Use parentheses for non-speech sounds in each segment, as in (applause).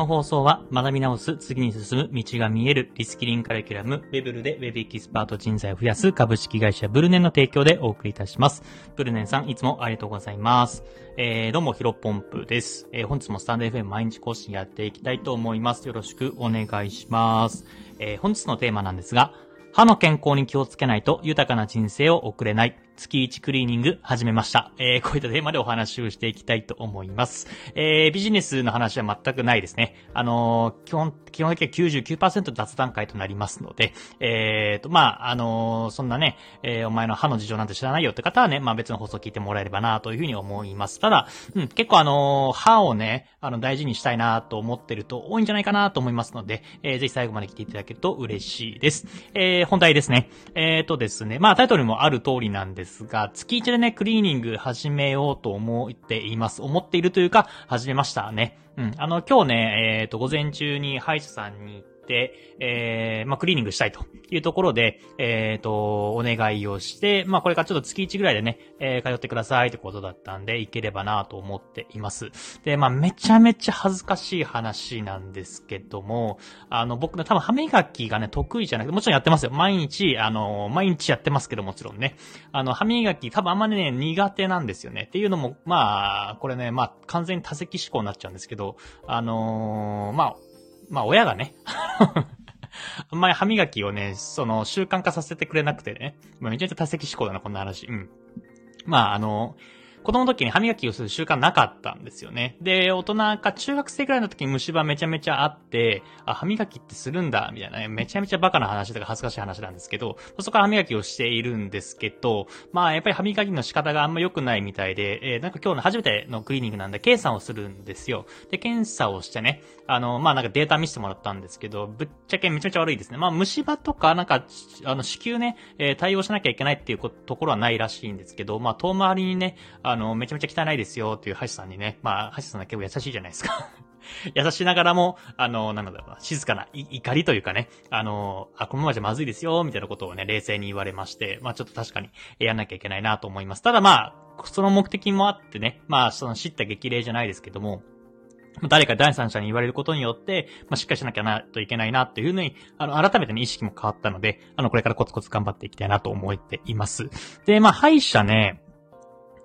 この放送は学び直す、次に進む、道が見える、リスキリンカリキュラム、ウェブルでウェブエキスパート人材を増やす株式会社ブルネンの提供でお送りいたします。ブルネンさん、いつもありがとうございます。えー、どうも、ヒロポンプです。えー、本日もスタンド FM 毎日更新やっていきたいと思います。よろしくお願いします。えー、本日のテーマなんですが、歯の健康に気をつけないと豊かな人生を送れない。月1クリーニング始めました。えー、こういったテーマでお話をしていきたいと思います。えー、ビジネスの話は全くないですね。あのー、基本、基本的には99%雑談会となりますので、えーと、まあ、あのー、そんなね、えー、お前の歯の事情なんて知らないよって方はね、まあ別の放送聞いてもらえればなというふうに思います。ただ、うん、結構あのー、歯をね、あの、大事にしたいなと思ってると多いんじゃないかなと思いますので、えー、ぜひ最後まで来ていただけると嬉しいです。えー、本題ですね。えーとですね、まあタイトルもある通りなんですですが、月1でね、クリーニング始めようと思っています。思っているというか、始めましたね。うん。あの、今日ね、えっ、ー、と、午前中に歯医者さんに、えー、まあ、クリーニングしたいというところで、えっ、ー、と、お願いをして、まあ、これからちょっと月1ぐらいでね、えー、通ってくださいってことだったんで、行ければなと思っています。で、まあ、めちゃめちゃ恥ずかしい話なんですけども、あの、僕ね、多分歯磨きがね、得意じゃなくて、もちろんやってますよ。毎日、あの、毎日やってますけど、もちろんね。あの、歯磨き多分あんまりね、苦手なんですよね。っていうのも、まあ、これね、まあ、完全に多席思考になっちゃうんですけど、あのー、まあ、まあ親がね (laughs) あんまり歯磨きをね、その習慣化させてくれなくてね。まあめちゃめちゃ多席思考だな、こんな話。うん。まああの、子供の時に歯磨きをする習慣なかったんですよね。で、大人か中学生くらいの時に虫歯めちゃめちゃあって、あ、歯磨きってするんだ、みたいなね、めちゃめちゃバカな話とか恥ずかしい話なんですけど、そこから歯磨きをしているんですけど、まあやっぱり歯磨きの仕方があんま良くないみたいで、えー、なんか今日の初めてのクリーニングなんで検査をするんですよ。で、検査をしてね、あの、まあなんかデータ見せてもらったんですけど、ぶっちゃけめちゃめちゃ悪いですね。まあ虫歯とか、なんか、あの、子宮ね、えー、対応しなきゃいけないっていうところはないらしいんですけど、まあ遠回りにね、あの、めちゃめちゃ汚いですよっていう橋さんにね、まあ、橋さんは結構優しいじゃないですか。(laughs) 優しながらも、あの、なんだろうな、静かな怒りというかね、あの、あ、このままじゃまずいですよ、みたいなことをね、冷静に言われまして、まあちょっと確かにやんなきゃいけないなと思います。ただまあ、その目的もあってね、まあその知った激励じゃないですけども、誰か第三者に言われることによって、まあ、しっかりしなきゃなといけないなっていうふうに、あの、改めてね、意識も変わったので、あの、これからコツコツ頑張っていきたいなと思っています。で、まあ、歯医者ね、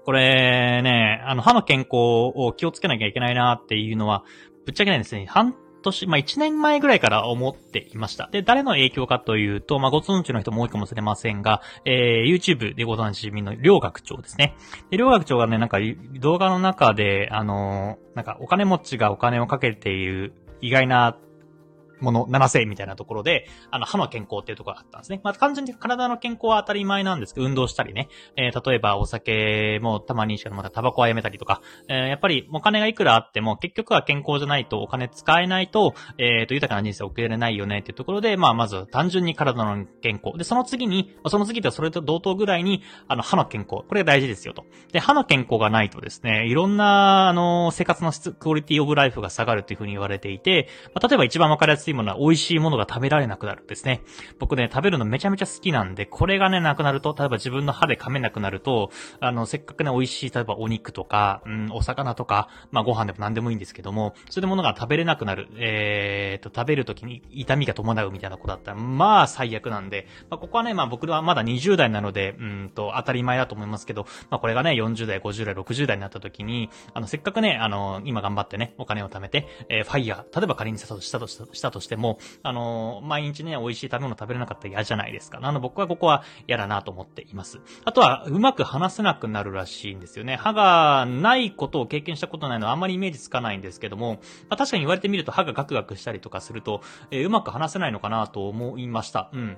これね、あの、歯の健康を気をつけなきゃいけないなっていうのは、ぶっちゃけないですね。半年、まあ、1年前ぐらいから思っていました。で、誰の影響かというと、まあ、ご存知の人も多いかもしれませんが、えー、YouTube でご存知の両学長ですね。で、両学長がね、なんか動画の中で、あの、なんかお金持ちがお金をかけている意外なもの7000みたいなところで、あの、歯の健康っていうところがあったんですね。まあ、完全に体の健康は当たり前なんですけど、運動したりね、えー、例えばお酒もたまにしかまたタバコはやめたりとか、えー、やっぱりお金がいくらあっても、結局は健康じゃないとお金使えないと、えっ、ー、と、豊かな人生を送れないよねっていうところで、まあ、まず単純に体の健康。で、その次に、その次でそれと同等ぐらいに、あの、歯の健康。これが大事ですよと。で、歯の健康がないとですね、いろんな、あの、生活の質、クオリティオブライフが下がるっていうふうに言われていて、まあ、例えば一番わかりやすいものは美味しいものが食べられなくなるんですね。僕ね、食べるのめちゃめちゃ好きなんで、これがね、なくなると、例えば自分の歯で噛めなくなると、あの、せっかくね、美味しい、例えばお肉とか、うん、お魚とか、まあご飯でも何でもいいんですけども、そういうものが食べれなくなる、えーと、食べるときに痛みが伴うみたいな子だったら、まあ最悪なんで、まあここはね、まあ僕はまだ20代なので、うんと、当たり前だと思いますけど、まあこれがね、40代、50代、60代になった時に、あの、せっかくね、あの、今頑張ってね、お金を貯めて、えー、ファイヤー、例えば仮にしたとしたとしたとしても、あの、毎日ね、美味しい食べ物食べれなかったら嫌じゃないですか。なので僕はここは嫌だなと思っています。あとは、うまく話せなくなるらしいんですよね。歯がないことを経験したことないのはあんまりイメージつかないんですけども、まあ、確かに言われてみると歯がガクガクしたりとかすると、えー、うまく話せないのかなと思いました。うん。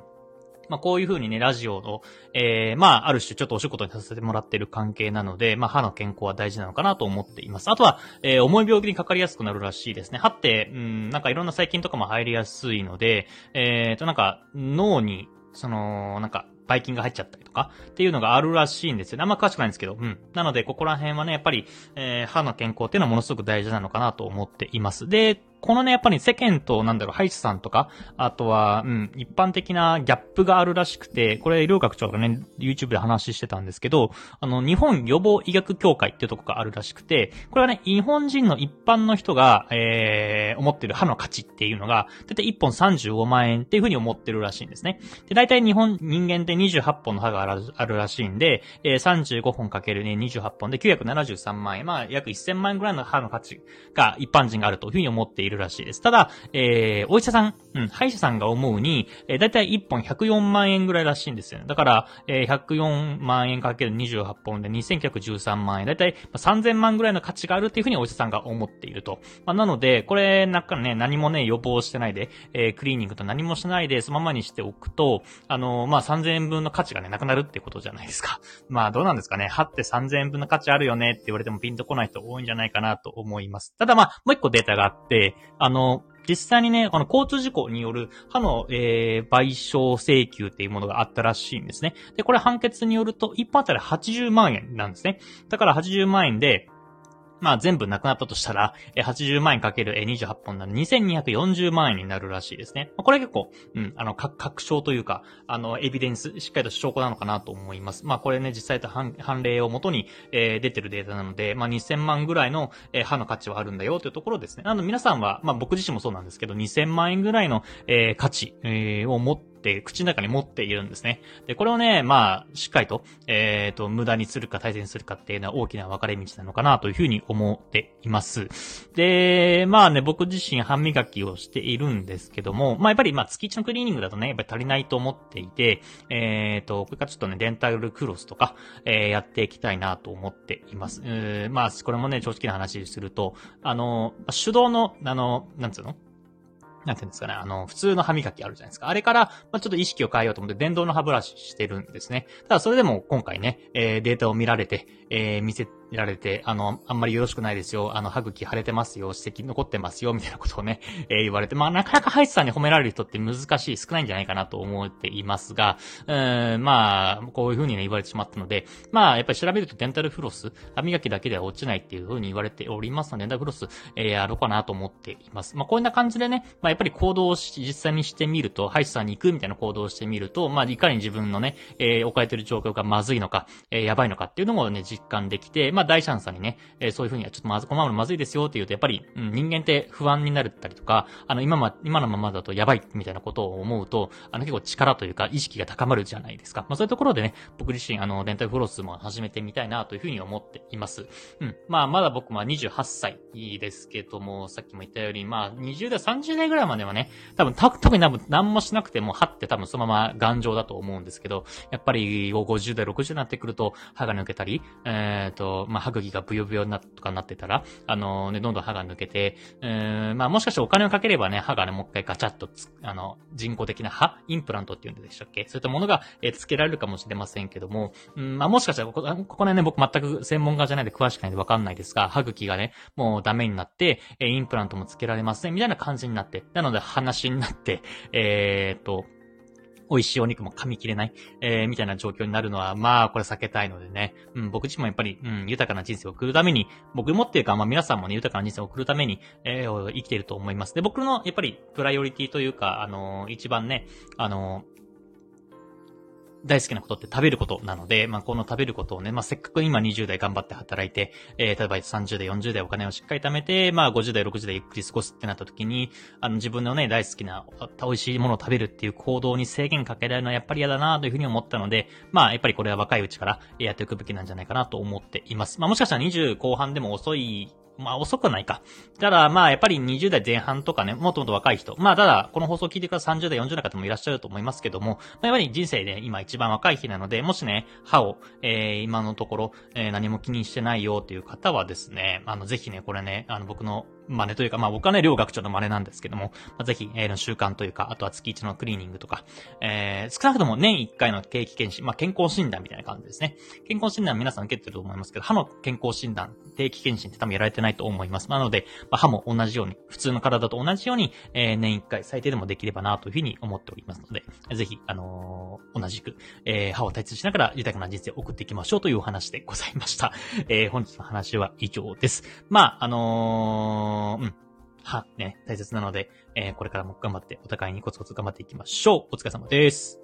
まあ、こういう風にね、ラジオの、えー、まあ、ある種ちょっとお仕事にさせてもらってる関係なので、まあ、歯の健康は大事なのかなと思っています。あとは、えー、重い病気にかかりやすくなるらしいですね。歯って、うん、なんかいろんな細菌とかも入りやすいので、えーと、なんか、脳に、その、なんか、ばい菌が入っちゃったりとか、っていうのがあるらしいんですよね。あんま詳しくないんですけど、うん。なので、ここら辺はね、やっぱり、えー、歯の健康っていうのはものすごく大事なのかなと思っています。で、このね、やっぱり世間と、なんだろう、歯医者さんとか、あとは、うん、一般的なギャップがあるらしくて、これ、医療学長がね、YouTube で話してたんですけど、あの、日本予防医学協会っていうとこがあるらしくて、これはね、日本人の一般の人が、えー、思ってる歯の価値っていうのが、だいたい1本35万円っていうふうに思ってるらしいんですね。で、だいたい日本、人間って28本の歯があるらしいんで、えー、35本かけるね、28本で973万円、まあ、約1000万円ぐらいの歯の価値が一般人があるというふうに思っているいるらしいです。ただ、えー、お医者さん、うん、歯医者さんが思うに、えー、だいたい1本104万円ぐらいらしいんですよね。だから、えー、104万円かける28本で2913万円、だいたい3000万ぐらいの価値があるっていうふうにお医者さんが思っていると。まあ、なので、これ、なんかね、何もね、予防してないで、えー、クリーニングと何もしないで、そのままにしておくと、あのー、まあ、3000円分の価値がね、なくなるってことじゃないですか。(laughs) まあ、どうなんですかね。歯って3000円分の価値あるよねって言われてもピンとこない人多いんじゃないかなと思います。ただまあ、もう一個データがあって、あの、実際にね、この交通事故による歯の、えー、賠償請求っていうものがあったらしいんですね。で、これ判決によると、一般あたり80万円なんですね。だから80万円で、まあ全部なくなったとしたら、80万円かける28本なので2240万円になるらしいですね。これ結構、うん、あの、確証というか、あの、エビデンス、しっかりと証拠なのかなと思います。まあこれね、実際と判例をもとに、えー、出てるデータなので、まあ2000万ぐらいの、えー、歯の価値はあるんだよというところですね。あの、皆さんは、まあ僕自身もそうなんですけど、2000万円ぐらいの、えー、価値、えー、を持ってって口の中に持っているんですね。で、これをね、まあ、しっかりと、えっ、ー、と、無駄にするか大切にするかっていうのは大きな分かれ道なのかなというふうに思っています。で、まあね、僕自身歯磨きをしているんですけども、まあやっぱりまあ月1のクリーニングだとね、やっぱり足りないと思っていて、えっ、ー、と、これからちょっとね、デンタルクロスとか、えー、やっていきたいなと思っています。まあ、これもね、正直な話すると、あの、手動の、あの、なんつうのなんていうんですかね、あの、普通の歯磨きあるじゃないですか。あれから、まあ、ちょっと意識を変えようと思って電動の歯ブラシしてるんですね。ただそれでも今回ね、えー、データを見られて、えー、見せられて、あの、あんまりよろしくないですよ。あの、歯茎腫れてますよ。指摘残ってますよ。みたいなことをね、(laughs) えー、言われて、まあ、なかなか歯医者さんに褒められる人って難しい、少ないんじゃないかなと思っていますが、うーん、まあ、こういう風にね、言われてしまったので、まあ、やっぱり調べるとデンタルフロス、歯磨きだけでは落ちないっていう風に言われておりますので、デンタルフロス、えー、やろうかなと思っています。まあ、こんな感じでね、まあ、やっぱり行動を実際にしてみると、歯医者さんに行くみたいな行動をしてみると、まあ、いかに自分のね、えー、置かれてる状況がまずいのか、えー、やばいのかっていうのもね、実感できて、まあ、大チャンスにね、えー、そういうふうにはちょっとまず、このまままずいですよって言うと、やっぱり、うん、人間って不安になるったりとか、あの、今ま、今のままだとやばいみたいなことを思うと、あの、結構力というか意識が高まるじゃないですか。まあ、そういうところでね、僕自身、あの、デンタルフロスも始めてみたいなというふうに思っています。うん。まあ、まだ僕も28歳ですけども、さっきも言ったように、まあ、20代、30代ぐらいまではね、多分、た、特に多分、何もしなくても、歯って多分そのまま頑丈だと思うんですけど、やっぱり、50代、60代になってくると、歯が抜けたり、えっ、ー、と、まあ、歯茎がブヨブヨになとかなってたら、あのね、どんどん歯が抜けて、うん、まあもしかしてお金をかければね、歯がね、もう一回ガチャッとつあの、人工的な歯インプラントっていうんでしたっけ？そういったものが、えー、付けられるかもしれませんけども、うん、まあもしかしたらここ、ここね、僕全く専門家じゃないで詳しくないんでわかんないですが、歯茎がね、もうダメになって、え、インプラントも付けられません、みたいな感じになって、なので話になって、えー、っと、美味しいお肉も噛み切れない、えー、みたいな状況になるのは、まあ、これ避けたいのでね。うん、僕自身もやっぱり、うん、豊かな人生を送るために、僕もっていうか、まあ皆さんもね、豊かな人生を送るために、えー、生きていると思います。で、僕の、やっぱり、プライオリティというか、あのー、一番ね、あのー大好きなことって食べることなので、まあ、この食べることをね、まあ、せっかく今20代頑張って働いて、えー、例えば30代、40代お金をしっかり貯めて、まあ、50代、60代ゆっくり過ごすってなった時に、あの、自分のね、大好きな、美味しいものを食べるっていう行動に制限かけられるのはやっぱり嫌だなというふうに思ったので、まあ、やっぱりこれは若いうちからやっていくべきなんじゃないかなと思っています。まあ、もしかしたら20後半でも遅いまあ遅くないか。ただまあやっぱり20代前半とかね、もっともっと若い人。まあただ、この放送を聞いてくださ30代、40代の方もいらっしゃると思いますけども、まあ、やっぱり人生で今一番若い日なので、もしね、歯を、えー、今のところ、えー、何も気にしてないよっていう方はですね、あの、ぜひね、これね、あの、僕の真似というか、まあ僕はね、両学長の真似なんですけども、まあ、ぜひ、えー、の習慣というか、あとは月1のクリーニングとか、えー、少なくとも年1回の定期検診、まあ健康診断みたいな感じですね。健康診断皆さん受けてると思いますけど、歯の健康診断、定期検診って多分やられてないと思います。なので、まあ、歯も同じように、普通の体と同じように、えー、年1回最低でもできればなというふうに思っておりますので、ぜひ、あのー、同じく、えー、歯を大切にしながら豊かな人生を送っていきましょうというお話でございました。えー、本日の話は以上です。まあ、あののー、うん。は、ね、大切なので、えー、これからも頑張って、お互いにコツコツ頑張っていきましょう。お疲れ様です。